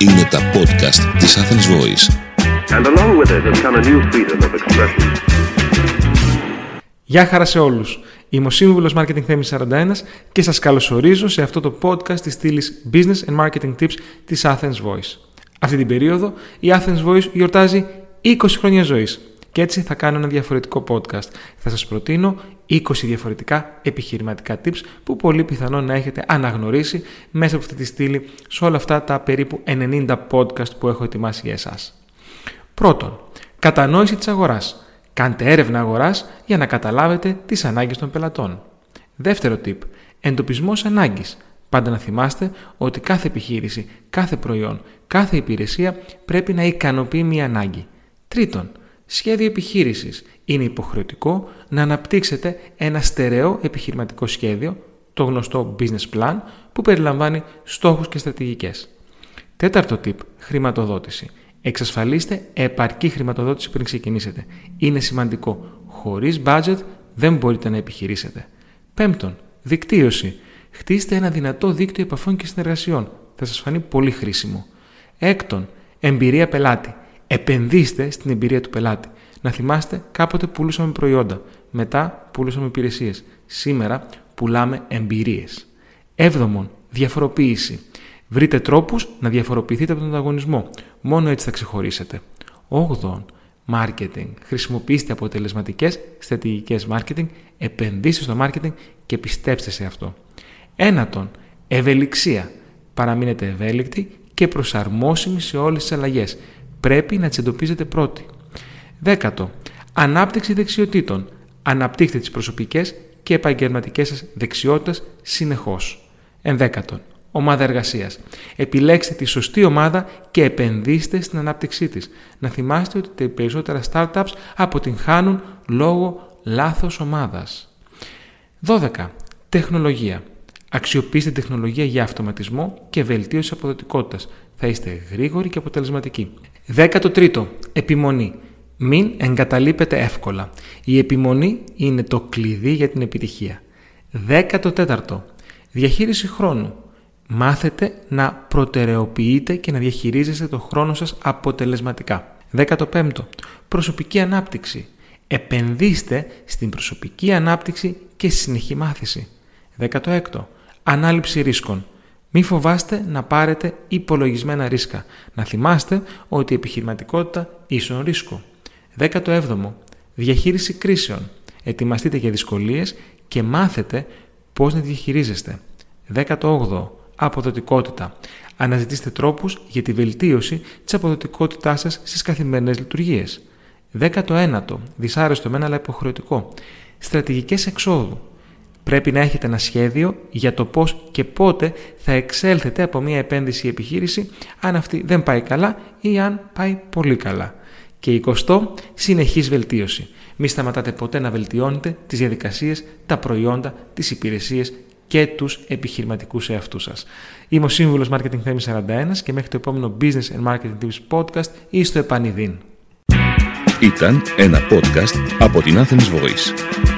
Είναι τα podcast της Athens Voice. And along with it has come a new freedom of expression. Γεια χαρά σε όλους. Είμαι ο Σύμβουλος Marketing Θέμης 41 και σας καλωσορίζω σε αυτό το podcast της στήλης Business and Marketing Tips της Athens Voice. Αυτή την περίοδο η Athens Voice γιορτάζει 20 χρόνια ζωής και έτσι θα κάνω ένα διαφορετικό podcast. Θα σας προτείνω 20 διαφορετικά επιχειρηματικά tips που πολύ πιθανόν να έχετε αναγνωρίσει μέσα από αυτή τη στήλη σε όλα αυτά τα περίπου 90 podcast που έχω ετοιμάσει για εσάς. Πρώτον, κατανόηση της αγοράς. Κάντε έρευνα αγοράς για να καταλάβετε τις ανάγκες των πελατών. Δεύτερο tip, εντοπισμός ανάγκης. Πάντα να θυμάστε ότι κάθε επιχείρηση, κάθε προϊόν, κάθε υπηρεσία πρέπει να ικανοποιεί μια ανάγκη. Τρίτον, σχέδιο επιχείρησης. Είναι υποχρεωτικό να αναπτύξετε ένα στερεό επιχειρηματικό σχέδιο, το γνωστό business plan, που περιλαμβάνει στόχους και στρατηγικές. Τέταρτο tip, χρηματοδότηση. Εξασφαλίστε επαρκή χρηματοδότηση πριν ξεκινήσετε. Είναι σημαντικό. Χωρίς budget δεν μπορείτε να επιχειρήσετε. Πέμπτον, δικτύωση. Χτίστε ένα δυνατό δίκτυο επαφών και συνεργασιών. Θα σας φανεί πολύ χρήσιμο. Έκτον, εμπειρία πελάτη. Επενδύστε στην εμπειρία του πελάτη. Να θυμάστε, κάποτε πουλούσαμε προϊόντα. Μετά πουλούσαμε υπηρεσίες. Σήμερα πουλάμε εμπειρίες. Έβδομον, διαφοροποίηση. Βρείτε τρόπους να διαφοροποιηθείτε από τον ανταγωνισμό. Μόνο έτσι θα ξεχωρίσετε. Όγδον, marketing. Χρησιμοποιήστε αποτελεσματικές στρατηγικές marketing, επενδύστε στο marketing και πιστέψτε σε αυτό. Ένατον, ευελιξία. Παραμείνετε ευέλικτοι και προσαρμόσιμοι σε όλες τις αλλαγές πρέπει να τις εντοπίζετε πρώτοι. Δέκατο. Ανάπτυξη δεξιοτήτων. Αναπτύχτε τις προσωπικές και επαγγελματικές σας δεξιότητες συνεχώς. Ενδέκατον. Ομάδα εργασίας. Επιλέξτε τη σωστή ομάδα και επενδύστε στην ανάπτυξή της. Να θυμάστε ότι τα περισσότερα startups αποτυγχάνουν λόγω λάθος ομάδας. 12. Τεχνολογία. Αξιοποιήστε τεχνολογία για αυτοματισμό και βελτίωση αποδοτικότητας. Θα είστε γρήγοροι και αποτελεσματικοί. 13. Επιμονή. Μην εγκαταλείπετε εύκολα. Η επιμονή είναι το κλειδί για την επιτυχία. 14. Διαχείριση χρόνου. Μάθετε να προτεραιοποιείτε και να διαχειρίζεστε το χρόνο σας αποτελεσματικά. 15. Προσωπική ανάπτυξη. Επενδύστε στην προσωπική ανάπτυξη και στη συνεχή μάθηση. 16. Ανάληψη ρίσκων. Μην φοβάστε να πάρετε υπολογισμένα ρίσκα. Να θυμάστε ότι η επιχειρηματικότητα ίσον ρίσκο. 17. Διαχείριση κρίσεων. Ετοιμαστείτε για δυσκολίες και μάθετε πώς να διαχειρίζεστε. 18. Αποδοτικότητα. Αναζητήστε τρόπους για τη βελτίωση της αποδοτικότητάς σας στις καθημερινές λειτουργίες. 19. Δυσάρεστο μένα αλλά υποχρεωτικό. Στρατηγικές εξόδου πρέπει να έχετε ένα σχέδιο για το πώς και πότε θα εξέλθετε από μια επένδυση ή επιχείρηση αν αυτή δεν πάει καλά ή αν πάει πολύ καλά. Και 20. Συνεχής βελτίωση. Μη σταματάτε ποτέ να βελτιώνετε τις διαδικασίες, τα προϊόντα, τις υπηρεσίες και τους επιχειρηματικούς εαυτούς σας. Είμαι ο Σύμβουλος Marketing Θέμης 41 και μέχρι το επόμενο Business and Marketing Tips Podcast ή στο επανειδήν. Ήταν ένα podcast από την Athens Voice.